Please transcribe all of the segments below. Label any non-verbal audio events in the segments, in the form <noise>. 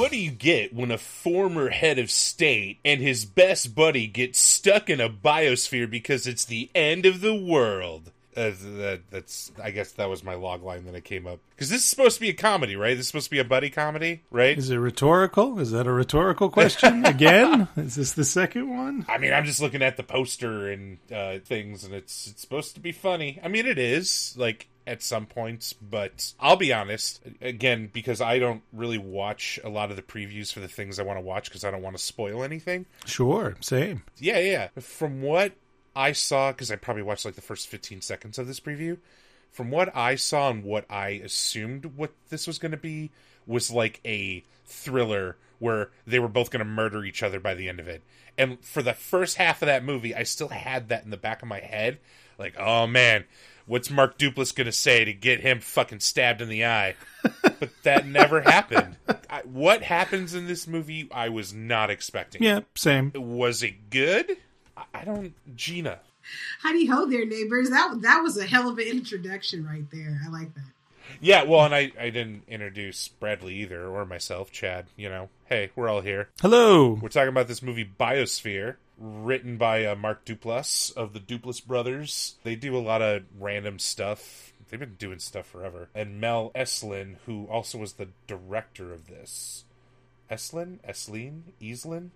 What do you get when a former head of state and his best buddy get stuck in a biosphere because it's the end of the world? Uh, that, that's I guess that was my log line that I came up because this is supposed to be a comedy, right? This is supposed to be a buddy comedy, right? Is it rhetorical? Is that a rhetorical question <laughs> again? Is this the second one? I mean, I'm just looking at the poster and uh, things, and it's it's supposed to be funny. I mean, it is like at some points, but I'll be honest again because I don't really watch a lot of the previews for the things I want to watch because I don't want to spoil anything. Sure, same. Yeah, yeah. From what I saw, because I probably watched like the first 15 seconds of this preview, from what I saw and what I assumed what this was going to be was like a thriller where they were both going to murder each other by the end of it. And for the first half of that movie, I still had that in the back of my head. Like, oh man, what's Mark Duplass going to say to get him fucking stabbed in the eye? but that never happened. I, what happens in this movie, I was not expecting. Yeah, same. Was it good? I don't. Gina. Howdy ho there, neighbors. That that was a hell of an introduction right there. I like that. Yeah, well, and I, I didn't introduce Bradley either, or myself, Chad. You know, hey, we're all here. Hello. We're talking about this movie Biosphere, written by uh, Mark Duplass of the Duplass brothers. They do a lot of random stuff. They've been doing stuff forever. And Mel Eslyn, who also was the director of this. Eslyn? Eslyn? Eslyn?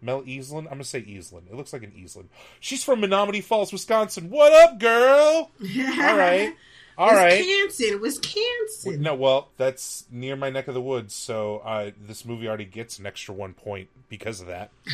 Mel Eslyn? I'm gonna say Eslyn. It looks like an Eslyn. She's from Menomonee Falls, Wisconsin. What up, girl? <laughs> All right. All right. Wisconsin, Wisconsin. No, well, that's near my neck of the woods, so uh, this movie already gets an extra one point because of that. <laughs>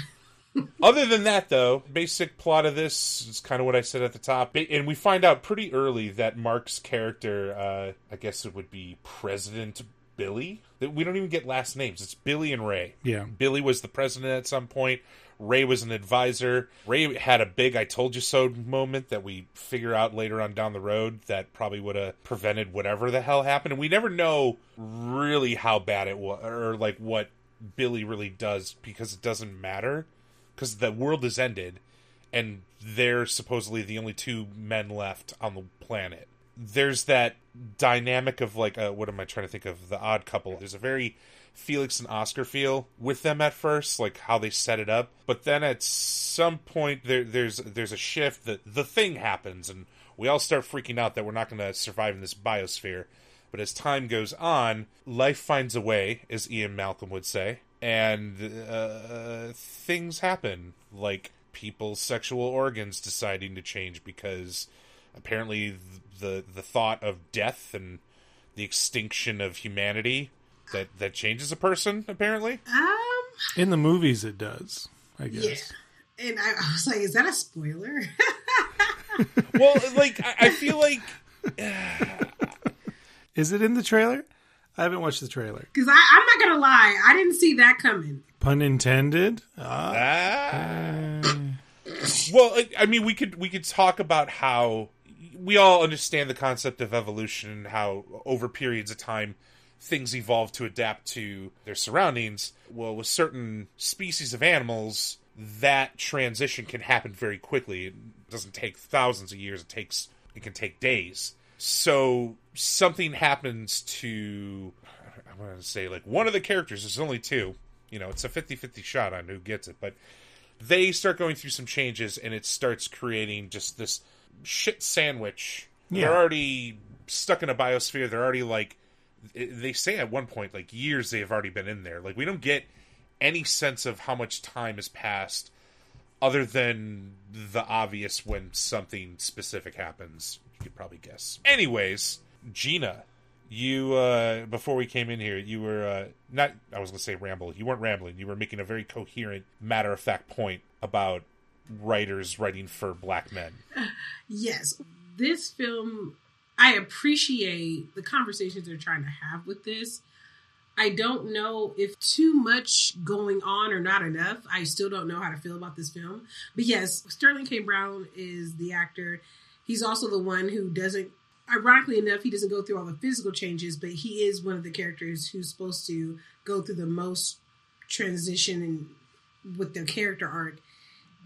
Other than that, though, basic plot of this is kind of what I said at the top, and we find out pretty early that Mark's character, uh, I guess it would be President Billy—that We don't even get last names. It's Billy and Ray. Yeah. Billy was the president at some point. Ray was an advisor. Ray had a big I told you so moment that we figure out later on down the road that probably would have prevented whatever the hell happened. And we never know really how bad it was or like what Billy really does because it doesn't matter because the world has ended and they're supposedly the only two men left on the planet there's that dynamic of like uh, what am I trying to think of the odd couple. There's a very Felix and Oscar feel with them at first, like how they set it up. But then at some point there, there's there's a shift that the thing happens and we all start freaking out that we're not going to survive in this biosphere. But as time goes on, life finds a way, as Ian Malcolm would say, and uh, things happen like people's sexual organs deciding to change because apparently the the thought of death and the extinction of humanity that that changes a person apparently? Um in the movies it does i guess. Yeah. and I, I, was like is that a spoiler? <laughs> Well like I, I feel like <sighs> is it in the trailer i haven't watched the trailer because i'm not gonna lie i didn't see that coming pun intended ah. ah. well i mean we could we could talk about how we all understand the concept of evolution and how over periods of time things evolve to adapt to their surroundings. Well, with certain species of animals, that transition can happen very quickly. It doesn't take thousands of years, it takes it can take days. So something happens to I'm going to say like one of the characters, there's only two. You know, it's a 50-50 shot on who gets it, but they start going through some changes and it starts creating just this shit sandwich. Yeah. They're already stuck in a biosphere. They're already like they say at one point like years they've already been in there. Like we don't get any sense of how much time has passed other than the obvious when something specific happens. You could probably guess. Anyways, Gina, you uh before we came in here you were uh not i was gonna say ramble you weren't rambling you were making a very coherent matter of fact point about writers writing for black men <laughs> Yes, this film, I appreciate the conversations they're trying to have with this. I don't know if too much going on or not enough. I still don't know how to feel about this film. But yes, Sterling K. Brown is the actor. He's also the one who doesn't, ironically enough, he doesn't go through all the physical changes, but he is one of the characters who's supposed to go through the most transition and with their character arc.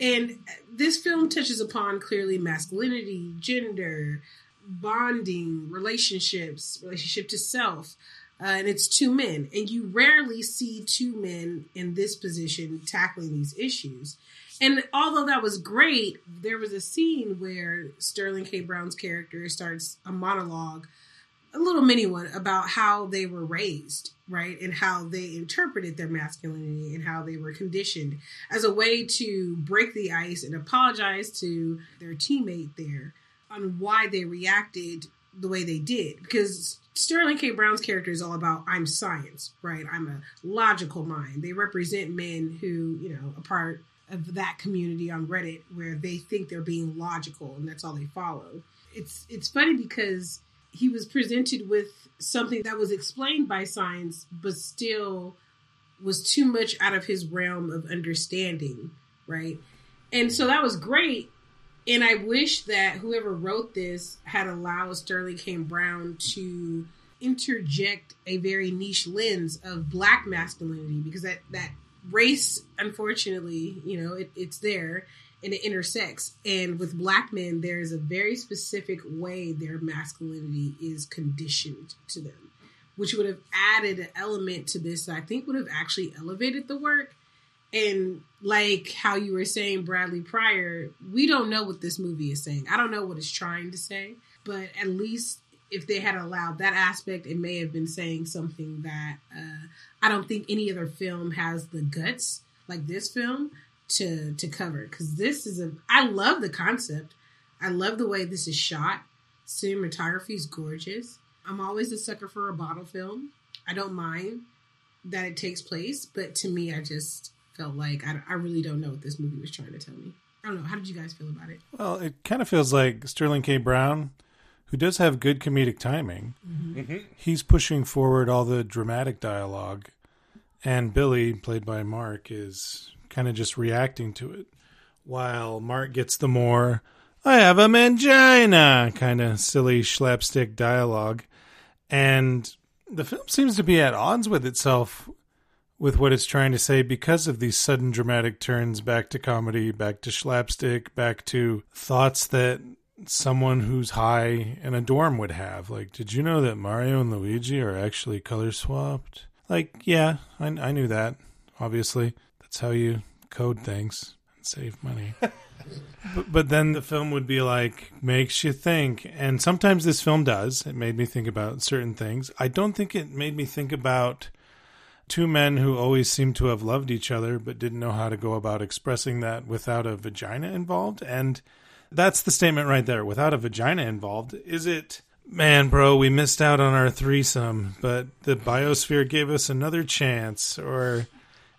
And this film touches upon clearly masculinity, gender, bonding, relationships, relationship to self. Uh, and it's two men. And you rarely see two men in this position tackling these issues. And although that was great, there was a scene where Sterling K. Brown's character starts a monologue, a little mini one, about how they were raised, right? And how they interpreted their masculinity and how they were conditioned as a way to break the ice and apologize to their teammate there on why they reacted the way they did. Because Sterling K. Brown's character is all about I'm science, right? I'm a logical mind. They represent men who, you know, a part of that community on Reddit where they think they're being logical and that's all they follow. It's it's funny because he was presented with something that was explained by science but still was too much out of his realm of understanding, right? And so that was great. And I wish that whoever wrote this had allowed Sterling K. Brown to interject a very niche lens of black masculinity because that that race unfortunately you know it, it's there and it intersects and with black men there's a very specific way their masculinity is conditioned to them which would have added an element to this that i think would have actually elevated the work and like how you were saying bradley pryor we don't know what this movie is saying i don't know what it's trying to say but at least if they had allowed that aspect, it may have been saying something that uh, I don't think any other film has the guts like this film to to cover. Because this is a, I love the concept. I love the way this is shot. Cinematography is gorgeous. I'm always a sucker for a bottle film. I don't mind that it takes place, but to me, I just felt like I, I really don't know what this movie was trying to tell me. I don't know. How did you guys feel about it? Well, it kind of feels like Sterling K. Brown, who does have good comedic timing, mm-hmm. Mm-hmm. he's pushing forward all the dramatic dialogue, and Billy, played by Mark, is kind of just reacting to it, while Mark gets the more "I have a mangina" kind of silly slapstick dialogue, and the film seems to be at odds with itself with what it's trying to say because of these sudden dramatic turns back to comedy, back to slapstick, back to thoughts that someone who's high in a dorm would have. Like, did you know that Mario and Luigi are actually color swapped? Like, yeah, I, I knew that. Obviously, that's how you code things and save money. <laughs> but, but then the film would be like makes you think, and sometimes this film does. It made me think about certain things. I don't think it made me think about two men who always seemed to have loved each other but didn't know how to go about expressing that without a vagina involved. And that's the statement right there without a vagina involved. Is it man bro we missed out on our threesome but the biosphere gave us another chance or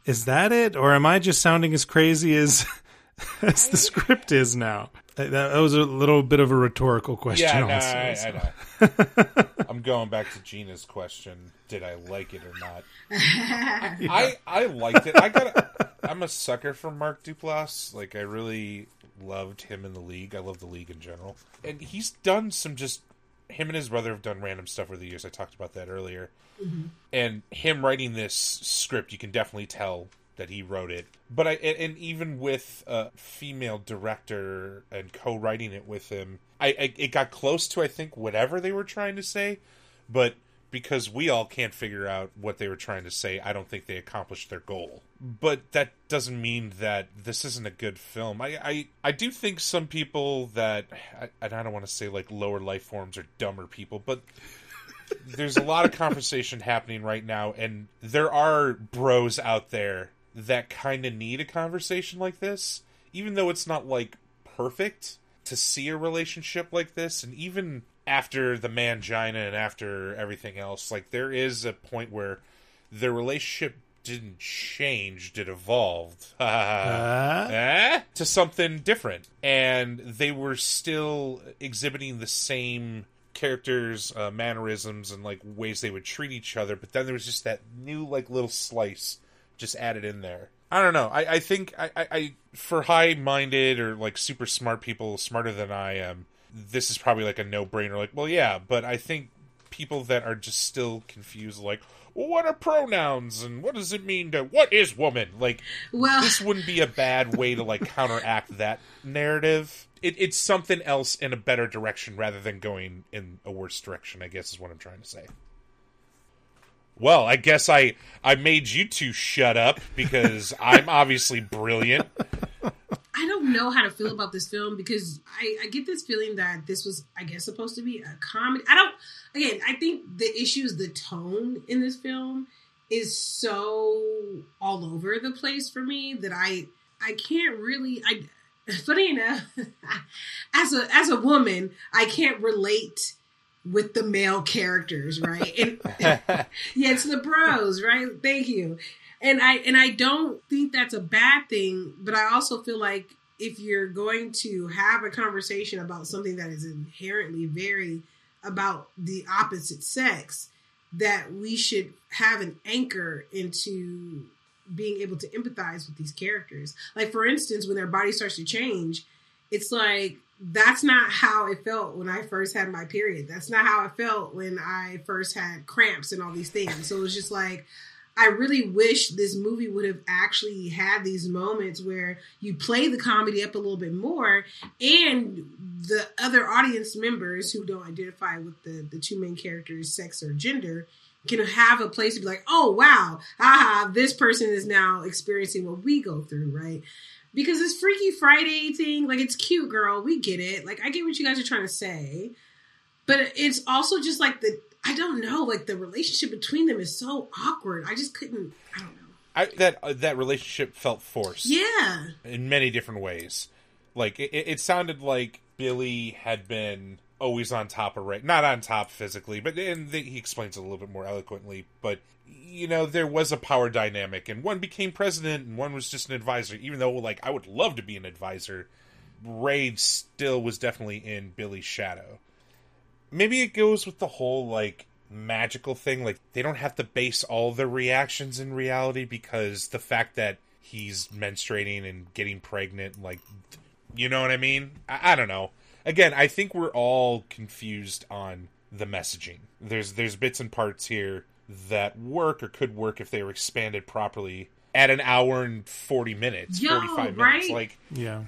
is that it? Or am i just sounding as crazy as <laughs> as the script is now that, that was a little bit of a rhetorical question yeah no, also, I, so. I know <laughs> i'm going back to gina's question did i like it or not <laughs> I I liked it. I got. I'm a sucker for Mark Duplass. Like I really loved him in the league. I love the league in general, and he's done some just. Him and his brother have done random stuff over the years. I talked about that earlier, mm-hmm. and him writing this script, you can definitely tell that he wrote it. But I and, and even with a female director and co-writing it with him, I, I it got close to I think whatever they were trying to say, but because we all can't figure out what they were trying to say, I don't think they accomplished their goal. But that doesn't mean that this isn't a good film. I I, I do think some people that and I don't want to say like lower life forms are dumber people, but there's a lot of conversation happening right now, and there are bros out there that kind of need a conversation like this, even though it's not like perfect to see a relationship like this, and even after the mangina and after everything else, like there is a point where their relationship didn't change, it evolved Uh, eh, to something different. And they were still exhibiting the same characters, uh, mannerisms, and like ways they would treat each other. But then there was just that new like little slice just added in there. I don't know. I, I think I, I, I for high minded or like super smart people, smarter than I am, this is probably like a no brainer. Like, well, yeah, but I think people that are just still confused, like, well, what are pronouns and what does it mean to what is woman? Like, Well, this wouldn't be a bad way to like counteract that narrative. It, it's something else in a better direction rather than going in a worse direction. I guess is what I'm trying to say. Well, I guess I I made you two shut up because <laughs> I'm obviously brilliant. I don't know how to feel about this film because I, I get this feeling that this was, I guess, supposed to be a comedy. I don't. Again, I think the issue is the tone in this film is so all over the place for me that I I can't really. I <laughs> funny enough, <laughs> as a as a woman, I can't relate with the male characters, right? And <laughs> yeah, it's the bros, right? Thank you. And I and I don't think that's a bad thing, but I also feel like if you're going to have a conversation about something that is inherently very about the opposite sex, that we should have an anchor into being able to empathize with these characters. Like for instance, when their body starts to change, it's like that's not how it felt when I first had my period. That's not how it felt when I first had cramps and all these things. So it was just like I really wish this movie would have actually had these moments where you play the comedy up a little bit more and the other audience members who don't identify with the, the two main characters, sex or gender, can have a place to be like, oh wow, haha, this person is now experiencing what we go through, right? Because this Freaky Friday thing, like it's cute, girl. We get it. Like I get what you guys are trying to say. But it's also just like the I don't know, like the relationship between them is so awkward. I just couldn't I don't know. I, that uh, that relationship felt forced. Yeah. in many different ways. Like it, it sounded like Billy had been always on top of Ray, not on top physically, but and the, he explains it a little bit more eloquently. But you know, there was a power dynamic, and one became president, and one was just an advisor. Even though, like, I would love to be an advisor, Ray still was definitely in Billy's shadow. Maybe it goes with the whole like magical thing. Like they don't have to base all their reactions in reality because the fact that he's menstruating and getting pregnant, like, you know what I mean? I, I don't know. Again, I think we're all confused on the messaging. There's there's bits and parts here that work or could work if they were expanded properly at an hour and 40 minutes, Yo, 45 minutes. right? Like yeah.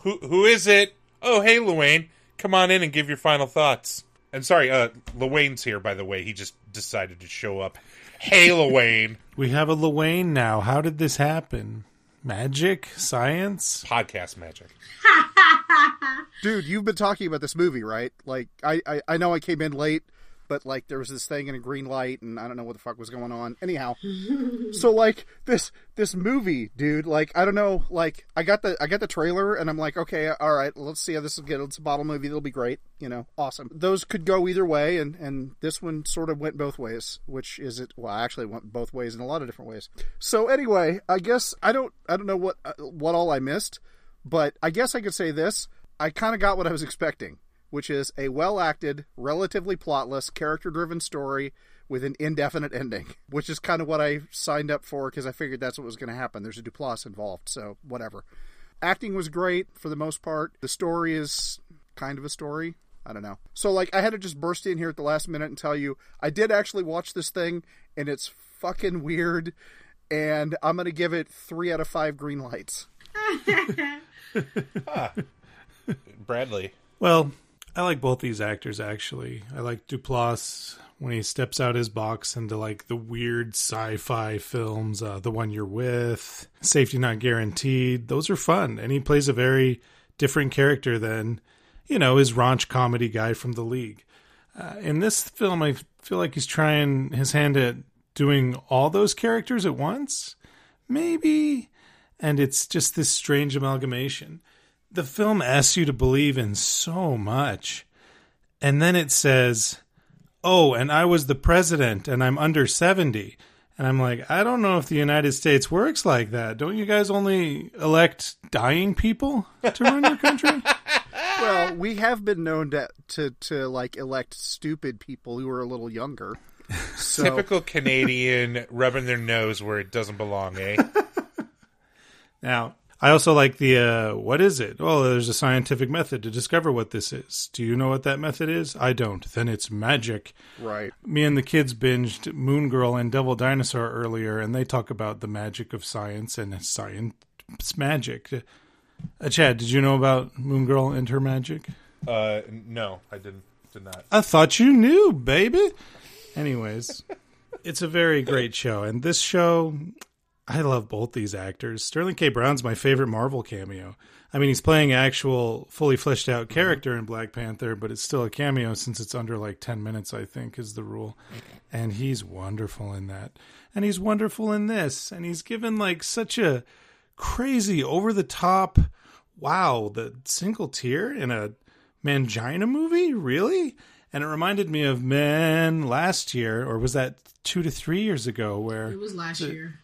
who who is it? Oh, hey, Luane. Come on in and give your final thoughts. And sorry, uh, Luane's here, by the way. He just decided to show up. Hey, Luane. <laughs> We have a Luane now. How did this happen? Magic? Science? Podcast magic. <laughs> dude you've been talking about this movie right like I, I i know i came in late but like there was this thing in a green light and i don't know what the fuck was going on. Anyhow <laughs> so like this this movie dude like i don't know like i got the i got the trailer and i'm like okay all right let's see how this will get. It's a bottle movie. That'll be great you know awesome. Those could go either way and and this one sort of went both ways which is it well actually it went both ways in a lot of different ways. So anyway i guess i don't i don't know what uh, what all i missed but i guess i could say this. I kind of got what I was expecting, which is a well acted, relatively plotless, character driven story with an indefinite ending, <laughs> which is kind of what I signed up for because I figured that's what was going to happen. There's a Duplass involved, so whatever. Acting was great for the most part. The story is kind of a story. I don't know. So, like, I had to just burst in here at the last minute and tell you I did actually watch this thing, and it's fucking weird. And I'm going to give it three out of five green lights. <laughs> <laughs> Bradley. Well, I like both these actors actually. I like Duplass when he steps out his box into like the weird sci-fi films, uh, the one you're with, Safety Not Guaranteed. Those are fun, and he plays a very different character than you know his raunch comedy guy from the League. Uh, in this film, I feel like he's trying his hand at doing all those characters at once, maybe, and it's just this strange amalgamation the film asks you to believe in so much and then it says, "Oh, and I was the president, and I'm under 70." And I'm like, I don't know if the United States works like that. Don't you guys only elect dying people to run your country? <laughs> well, we have been known to, to to like elect stupid people who are a little younger. So Typical <laughs> Canadian rubbing their nose where it doesn't belong, eh? <laughs> Now, I also like the uh, what is it? Well, there's a scientific method to discover what this is. Do you know what that method is? I don't. Then it's magic. right. Me and the kids binged Moon Girl and Devil Dinosaur earlier, and they talk about the magic of science and science magic. Uh, Chad, did you know about Moon Girl and her magic? Uh, no, I didn't. Did not. I thought you knew, baby. Anyways, it's a very great show, and this show, I love both these actors. Sterling K. Brown's my favorite Marvel cameo. I mean, he's playing actual, fully fleshed out mm-hmm. character in Black Panther, but it's still a cameo since it's under like ten minutes. I think is the rule, and he's wonderful in that, and he's wonderful in this, and he's given like such a crazy, over the top. Wow, the single tear in a Mangina movie, really? And it reminded me of Men last year, or was that two to three years ago? Where It was last year.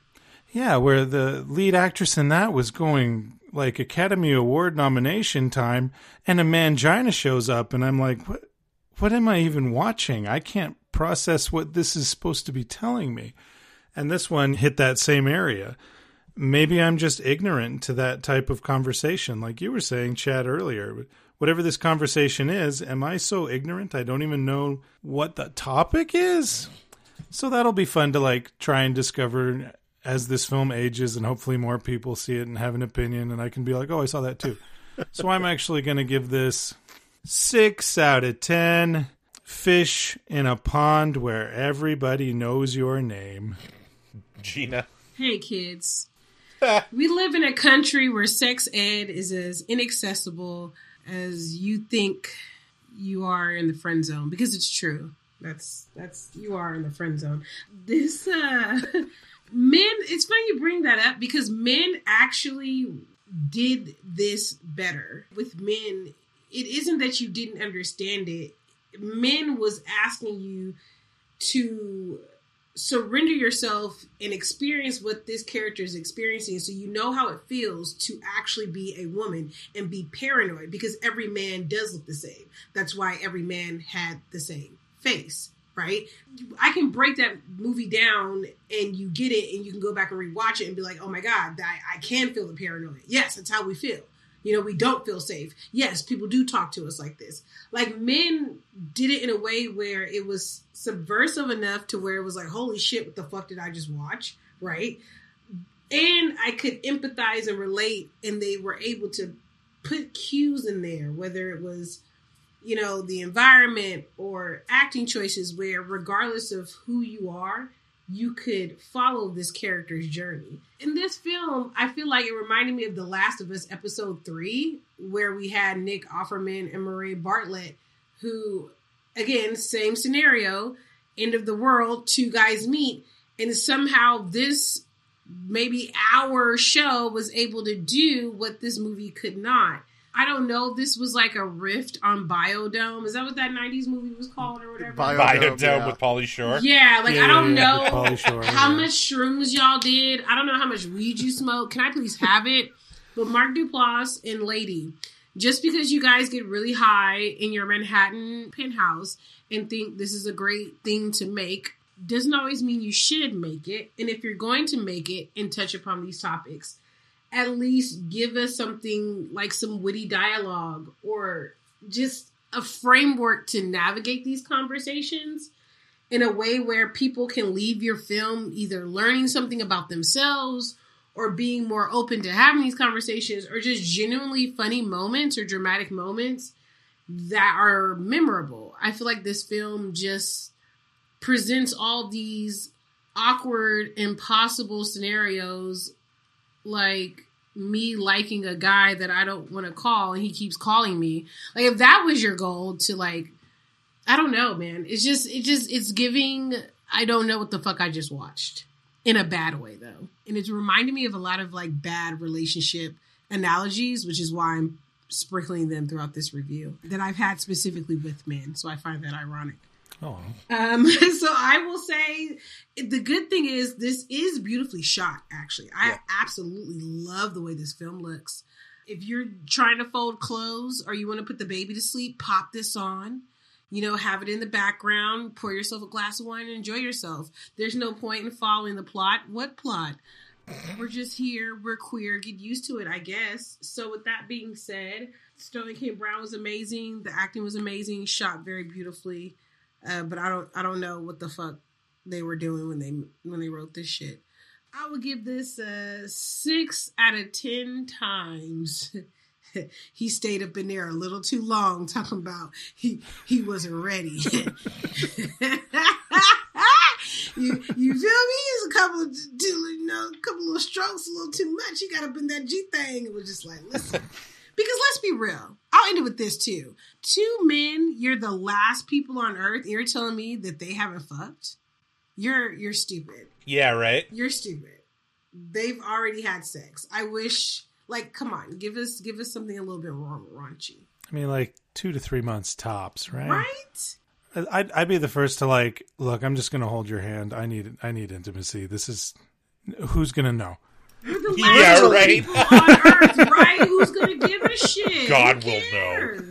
Yeah, where the lead actress in that was going like Academy Award nomination time, and a mangina shows up, and I'm like, what? What am I even watching? I can't process what this is supposed to be telling me. And this one hit that same area. Maybe I'm just ignorant to that type of conversation, like you were saying, Chad, earlier. Whatever this conversation is, am I so ignorant I don't even know what the topic is? So that'll be fun to like try and discover as this film ages and hopefully more people see it and have an opinion and I can be like, "Oh, I saw that too." <laughs> so I'm actually going to give this 6 out of 10 fish in a pond where everybody knows your name. Gina. Hey, kids. <laughs> we live in a country where sex ed is as inaccessible as you think you are in the friend zone because it's true. That's that's you are in the friend zone. This uh <laughs> men it's funny you bring that up because men actually did this better. With men, it isn't that you didn't understand it. Men was asking you to surrender yourself and experience what this character is experiencing so you know how it feels to actually be a woman and be paranoid because every man does look the same that's why every man had the same face right i can break that movie down and you get it and you can go back and rewatch it and be like oh my god i, I can feel the paranoia yes that's how we feel you know, we don't feel safe. Yes, people do talk to us like this. Like men did it in a way where it was subversive enough to where it was like, holy shit, what the fuck did I just watch? Right? And I could empathize and relate, and they were able to put cues in there, whether it was, you know, the environment or acting choices, where regardless of who you are, you could follow this character's journey. In this film, I feel like it reminded me of The Last of Us episode 3 where we had Nick Offerman and Murray Bartlett who again, same scenario, end of the world, two guys meet and somehow this maybe our show was able to do what this movie could not. I don't know. This was like a rift on Biodome. Is that what that '90s movie was called, or whatever? Bio- Biodome yeah. with Pauly Shore. Yeah, like Yeah, I don't yeah, yeah, know Shore, how yeah. much shrooms y'all did. I don't know how much weed you smoked. Can I please have it? But Mark Duplass and Lady, just because you guys get really high in your Manhattan penthouse and think this is a great thing to make doesn't always mean you should make it. And if you're going to make it and touch upon these topics, at least give us something like some witty dialogue or just a framework to navigate these conversations in a way where people can leave your film either learning something about themselves or being more open to having these conversations or just genuinely funny moments or dramatic moments that are memorable. I feel like this film just presents all these awkward, impossible scenarios like me liking a guy that I don't want to call and he keeps calling me. Like if that was your goal to like I don't know, man. It's just it just it's giving I don't know what the fuck I just watched. In a bad way though. And it's reminding me of a lot of like bad relationship analogies, which is why I'm sprinkling them throughout this review that I've had specifically with men. So I find that ironic. Oh, Um, <laughs> so I will say the good thing is this is beautifully shot. Actually, I Yeah. absolutely love the way this film looks. If you're trying to fold clothes or you want to put the baby to sleep, pop this on. You know, have it in the background, pour yourself a glass of wine and enjoy yourself. There's no point in following the plot. What plot? We're just here. We're queer. Get used to it, I guess. So, with that being said, Sterling K. Brown was amazing. The acting was amazing. Shot very beautifully. Uh, but I don't I don't know what the fuck they were doing when they when they wrote this shit. I would give this a six out of ten times. <laughs> he stayed up in there a little too long talking about he he wasn't ready. <laughs> you you feel me? It's a couple of you know, a couple of strokes, a little too much. He got up in that G thing. It was just like, listen. Because let's be real. I'll end it with this too. Two men, you're the last people on earth. You're telling me that they haven't fucked. You're you're stupid. Yeah, right. You're stupid. They've already had sex. I wish, like, come on, give us give us something a little bit ra- raunchy, I mean, like two to three months tops, right? right? I'd, I'd be the first to like, look, I'm just going to hold your hand. I need, I need intimacy. This is, who's going to know? You're the <laughs> Yeah, last right. people on earth, right? Who's gonna give a shit? God Who will know.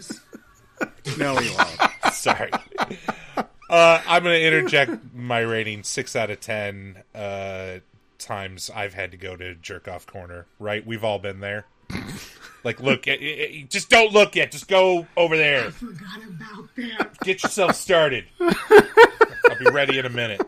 Cares? No, he won't. <laughs> Sorry. Uh, I'm going to interject my rating six out of ten uh, times I've had to go to jerk off corner. Right? We've all been there. Like, look, eh, eh, eh, just don't look yet. Just go over there. Forgot about that. Get yourself started. I'll be ready in a minute.